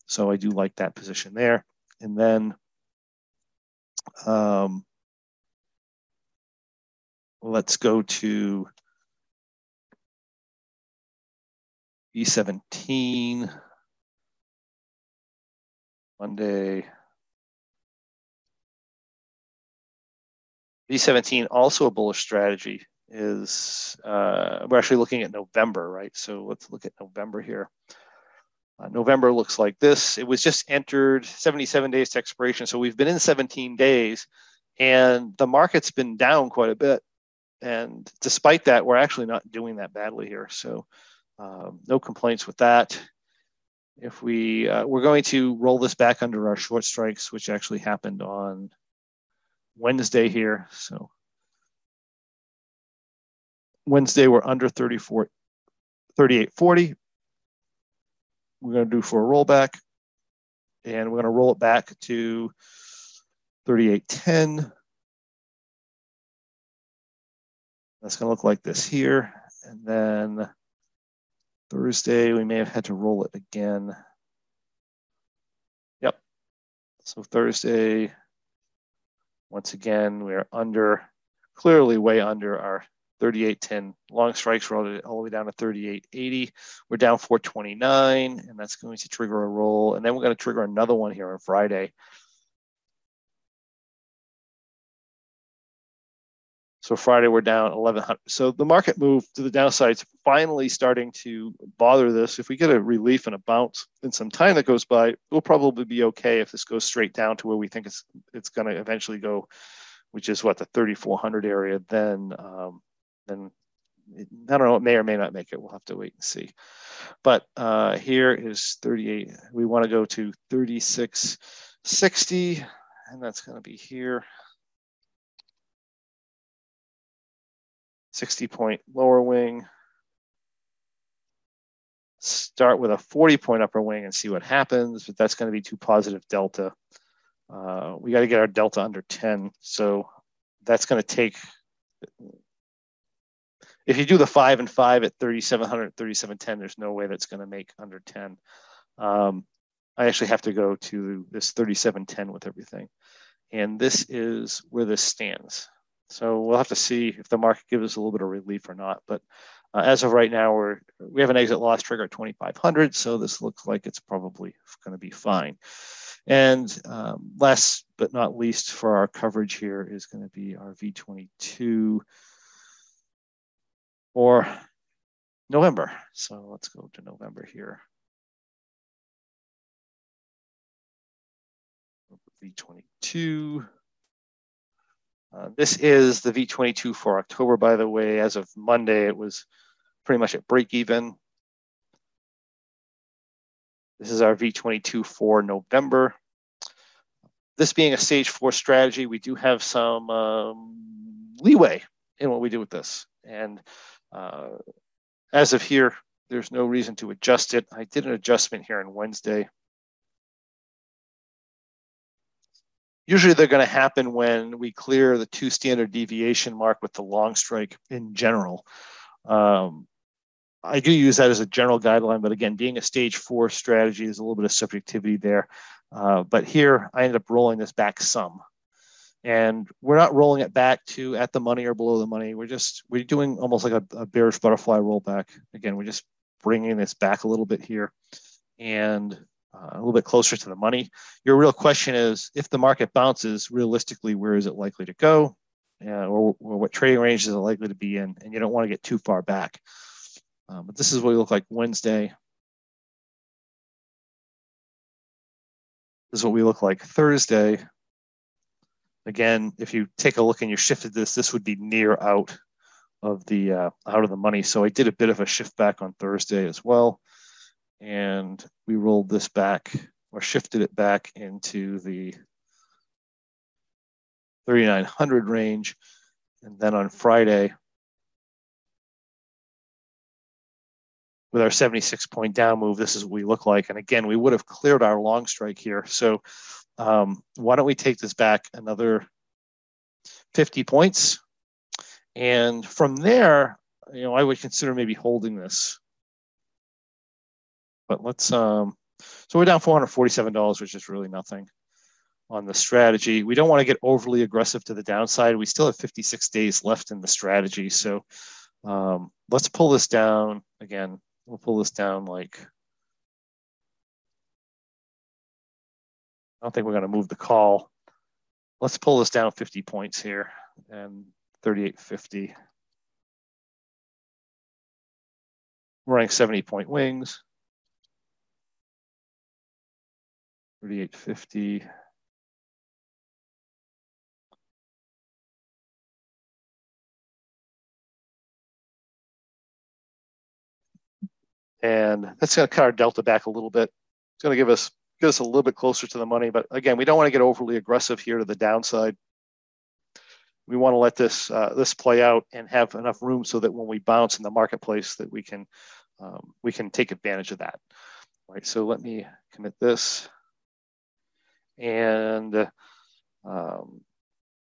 A: So I do like that position there. And then um, let's go to V17, Monday. V17, also a bullish strategy, is uh, we're actually looking at November, right? So let's look at November here. Uh, November looks like this. It was just entered 77 days to expiration. So we've been in 17 days and the market's been down quite a bit. And despite that, we're actually not doing that badly here. So um, no complaints with that. If we, uh, we're going to roll this back under our short strikes, which actually happened on Wednesday here. So Wednesday, we're under 34, 38.40 we're going to do for a rollback. And we're going to roll it back to 3810. That's going to look like this here. And then Thursday, we may have had to roll it again. Yep. So Thursday, once again, we're under, clearly way under our 38.10 long strikes all, all the way down to 38.80. We're down 429, and that's going to trigger a roll. And then we're going to trigger another one here on Friday. So Friday we're down 1100. So the market move to the downside is finally starting to bother this. If we get a relief and a bounce in some time that goes by, we'll probably be okay if this goes straight down to where we think it's it's going to eventually go, which is what the 3400 area. Then um, then I don't know, it may or may not make it. We'll have to wait and see. But uh, here is 38. We want to go to 3660, and that's going to be here. 60 point lower wing. Start with a 40 point upper wing and see what happens, but that's going to be too positive delta. Uh, we got to get our delta under 10. So that's going to take if you do the five and five at 3,700, 3,710, there's no way that's going to make under 10. Um, I actually have to go to this 3710 with everything. And this is where this stands. So we'll have to see if the market gives us a little bit of relief or not. But uh, as of right now, we're, we have an exit loss trigger at 2,500. So this looks like it's probably going to be fine. And um, last but not least for our coverage here is going to be our V22 or November. So let's go to November here. V22. Uh, this is the V22 for October, by the way. As of Monday, it was pretty much at break even. This is our V22 for November. This being a stage four strategy, we do have some um, leeway in what we do with this. And uh, as of here, there's no reason to adjust it. I did an adjustment here on Wednesday. Usually they're going to happen when we clear the two standard deviation mark with the long strike in general. Um, I do use that as a general guideline, but again, being a stage four strategy, there's a little bit of subjectivity there. Uh, but here I ended up rolling this back some. And we're not rolling it back to at the money or below the money. We're just, we're doing almost like a, a bearish butterfly rollback. Again, we're just bringing this back a little bit here and uh, a little bit closer to the money. Your real question is if the market bounces, realistically, where is it likely to go? Uh, or, or, what trading range is it likely to be in? And you don't want to get too far back. Um, but this is what we look like Wednesday. This is what we look like Thursday. Again, if you take a look and you shifted this, this would be near out of the uh, out of the money. So I did a bit of a shift back on Thursday as well, and we rolled this back or shifted it back into the 3900 range, and then on Friday. With our 76 point down move, this is what we look like. And again, we would have cleared our long strike here. So um, why don't we take this back another 50 points? And from there, you know, I would consider maybe holding this. But let's, um, so we're down $447, which is really nothing on the strategy. We don't want to get overly aggressive to the downside. We still have 56 days left in the strategy. So um, let's pull this down again. We'll pull this down like I don't think we're going to move the call. Let's pull this down 50 points here and 38.50. We're Running 70 point wings. 38.50. And that's going to cut our delta back a little bit. It's going to give us get us a little bit closer to the money. But again, we don't want to get overly aggressive here to the downside. We want to let this uh, this play out and have enough room so that when we bounce in the marketplace, that we can um, we can take advantage of that. All right. So let me commit this, and um,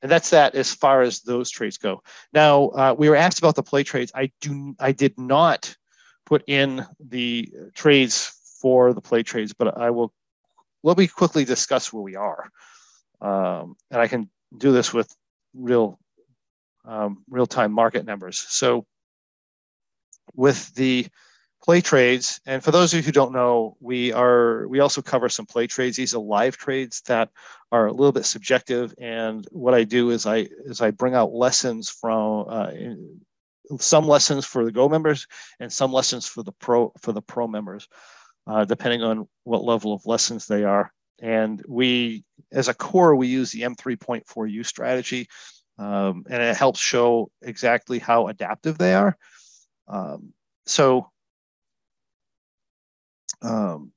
A: and that's that as far as those trades go. Now uh, we were asked about the play trades. I do I did not put in the trades for the play trades, but I will let me quickly discuss where we are. Um, and I can do this with real um, real-time market numbers. So with the play trades, and for those of you who don't know, we are we also cover some play trades. These are live trades that are a little bit subjective. And what I do is I is I bring out lessons from uh, some lessons for the Go members and some lessons for the pro for the pro members uh, depending on what level of lessons they are. And we, as a core, we use the M3.4U strategy, um, and it helps show exactly how adaptive they are. Um, so um,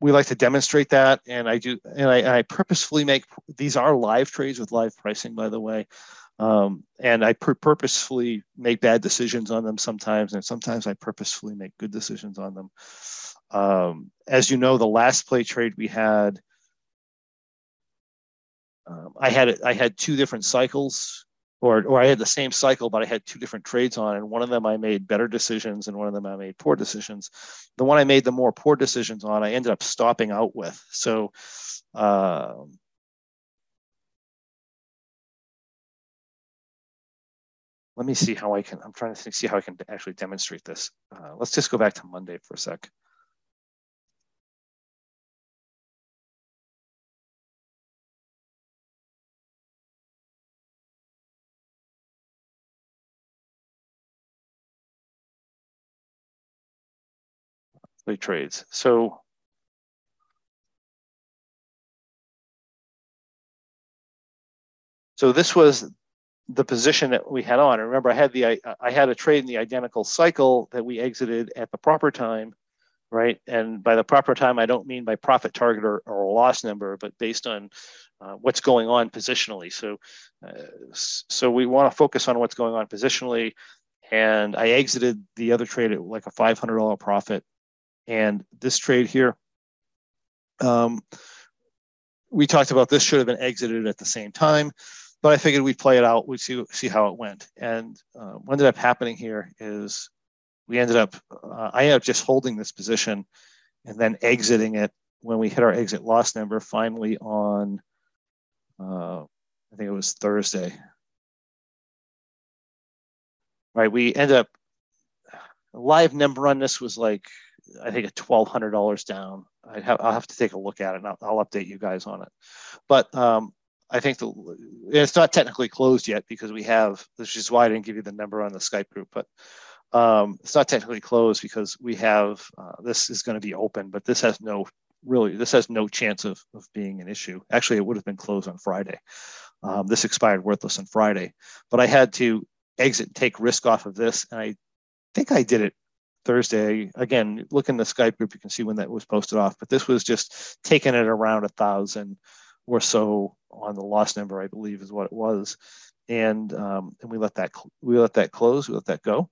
A: we like to demonstrate that, and I do, and I, I, purposefully make these are live trades with live pricing, by the way. Um, and I pur- purposefully make bad decisions on them sometimes, and sometimes I purposefully make good decisions on them. Um, as you know, the last play trade we had, um, I had I had two different cycles, or or I had the same cycle, but I had two different trades on, and one of them I made better decisions, and one of them I made poor decisions. The one I made the more poor decisions on, I ended up stopping out with. So. Uh, let me see how I can, I'm trying to see how I can actually demonstrate this. Uh, let's just go back to Monday for a sec. Trades. So so this was the position that we had on. remember, I had the I had a trade in the identical cycle that we exited at the proper time, right? And by the proper time, I don't mean by profit target or, or loss number, but based on uh, what's going on positionally. So, uh, so we want to focus on what's going on positionally. And I exited the other trade at like a $500 profit and this trade here, um, we talked about this should have been exited at the same time, but I figured we'd play it out. We'd see see how it went. And uh, what ended up happening here is we ended up uh, I ended up just holding this position and then exiting it when we hit our exit loss number finally on uh, I think it was Thursday. Right, we end up live number on this was like I think a twelve hundred dollars down. I have I'll have to take a look at it and I'll, I'll update you guys on it. But um, I think the it's not technically closed yet because we have this is why I didn't give you the number on the Skype group, but um, it's not technically closed because we have uh, this is going to be open, but this has no really this has no chance of, of being an issue. Actually, it would have been closed on Friday. Um, this expired worthless on Friday, but I had to exit take risk off of this, and I think I did it Thursday. Again, look in the Skype group, you can see when that was posted off. But this was just taking it around a thousand or so on the loss number, I believe, is what it was, and um, and we let that we let that close, we let that go.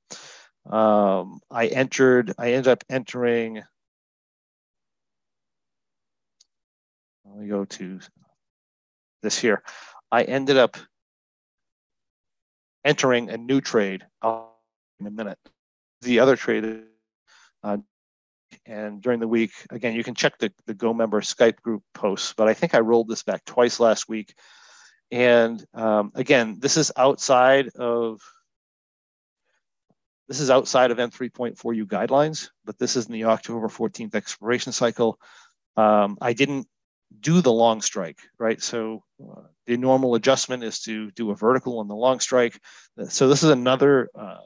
A: Um, I entered. I ended up entering. Let me go to this here. I ended up entering a new trade in a minute the other trade. Uh, and during the week, again, you can check the, the Go member Skype group posts, but I think I rolled this back twice last week. And um, again, this is outside of this is outside of M3.4U guidelines, but this is in the October 14th expiration cycle. Um, I didn't do the long strike, right? So uh, the normal adjustment is to do a vertical on the long strike. So this is another uh,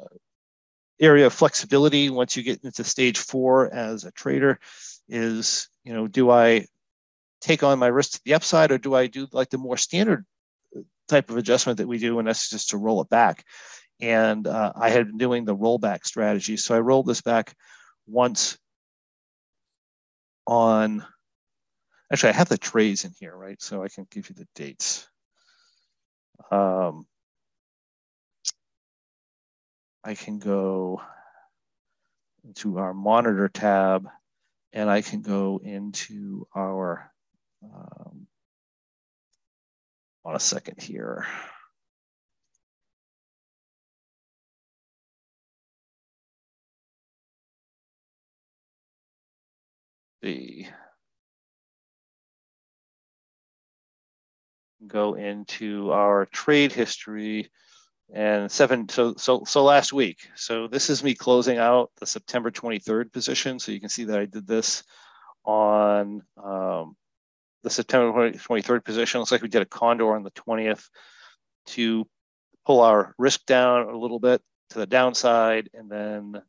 A: area of flexibility once you get into stage four as a trader is, you know, do I take on my risk to the upside or do I do like the more standard type of adjustment that we do and that's just to roll it back. And uh, I had been doing the rollback strategy. So I rolled this back once on, actually I have the trays in here, right? So I can give you the dates. Um, I can go to our monitor tab and I can go into our, um, on a second here. The go into our trade history and seven so so so last week. So this is me closing out the september 23rd position. So you can see that i did this on um, the september 23rd position. Looks like we did a condor on the 20th to pull our risk down a little bit to the downside. And then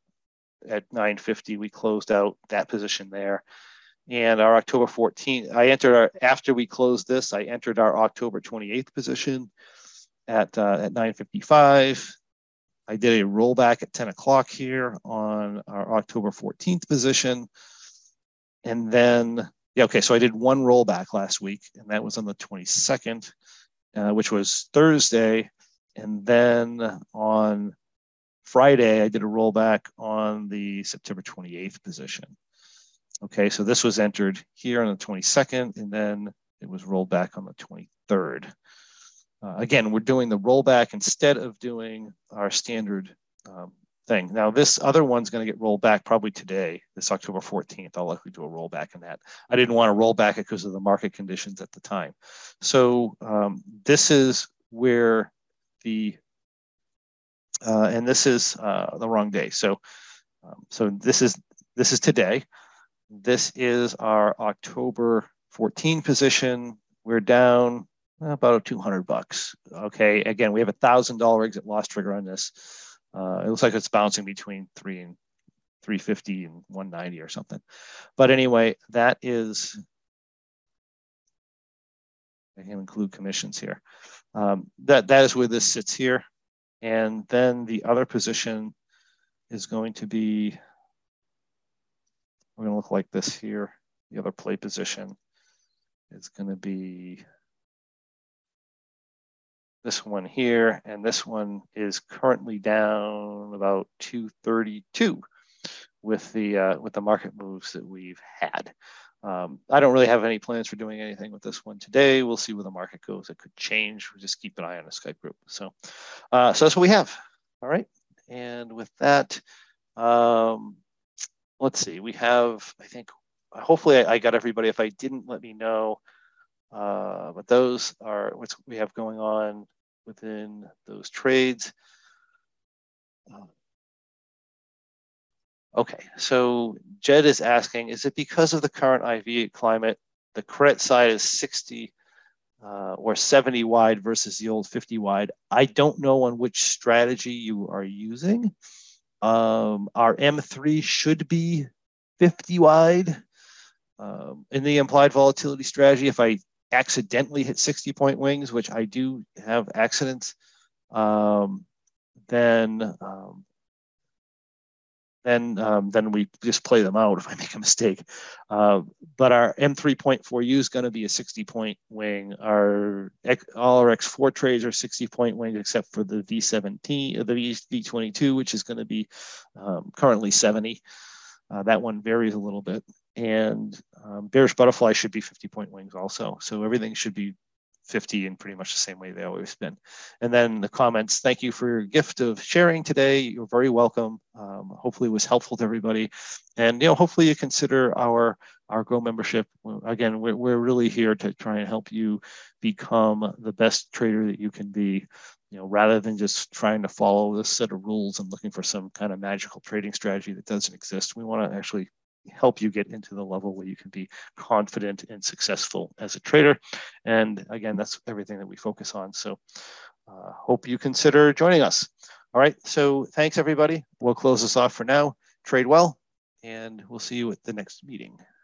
A: at 950 we closed out that position there. And our october 14th i entered our after we closed this i entered our october 28th position at, uh, at 9.55. I did a rollback at 10 o'clock here on our October 14th position. And then, yeah, okay, so I did one rollback last week, and that was on the 22nd, uh, which was Thursday. And then on Friday, I did a rollback on the September 28th position. Okay, so this was entered here on the 22nd, and then it was rolled back on the 23rd. Uh, again, we're doing the rollback instead of doing our standard um, thing. Now, this other one's going to get rolled back probably today, this October 14th. I'll likely do a rollback in that. I didn't want to roll back it because of the market conditions at the time. So um, this is where the, uh, and this is uh, the wrong day. So, um, so this is this is today. This is our October 14 position. We're down about 200 bucks. Okay. Again, we have a thousand dollar exit loss trigger on this. Uh, it looks like it's bouncing between three and 350 and 190 or something. But anyway, that is, I can include commissions here. Um, that, that is where this sits here. And then the other position is going to be, we're going to look like this here. The other play position is going to be this one here, and this one is currently down about 232 with the uh, with the market moves that we've had. Um, I don't really have any plans for doing anything with this one today. We'll see where the market goes. It could change. We'll just keep an eye on the Skype group. So, uh, so that's what we have. All right. And with that, um, let's see. We have, I think, hopefully I, I, got everybody. If I didn't, let me know. Uh, but those are what we have going on within those trades. Uh, Okay, so Jed is asking, is it because of the current IV climate, the credit side is 60 uh, or 70 wide versus the old 50 wide? I don't know on which strategy you are using. Um, our M3 should be 50 wide. Um, in the implied volatility strategy, if I accidentally hit 60 point wings, which I do have accidents, um, then um, then um, then we just play them out if I make a mistake. Uh, but our M3.4U is going to be a 60 point wing. Our all our X4 trades are 60 point wings except for the V17, uh, the V22, which is going to be um, currently 70. Uh, that one varies a little bit. And um, Bearish Butterfly should be 50 point wings also. So everything should be 50 in pretty much the same way they always been. And then the comments, thank you for your gift of sharing today. You're very welcome. Um, hopefully it was helpful to everybody. And, you know, hopefully you consider our, our Grow membership. Again, we're, we're really here to try and help you become the best trader that you can be you know, rather than just trying to follow this set of rules and looking for some kind of magical trading strategy that doesn't exist, we want to actually help you get into the level where you can be confident and successful as a trader. And again, that's everything that we focus on. So uh, hope you consider joining us. All right. So thanks, everybody. We'll close this off for now. Trade well, and we'll see you at the next meeting.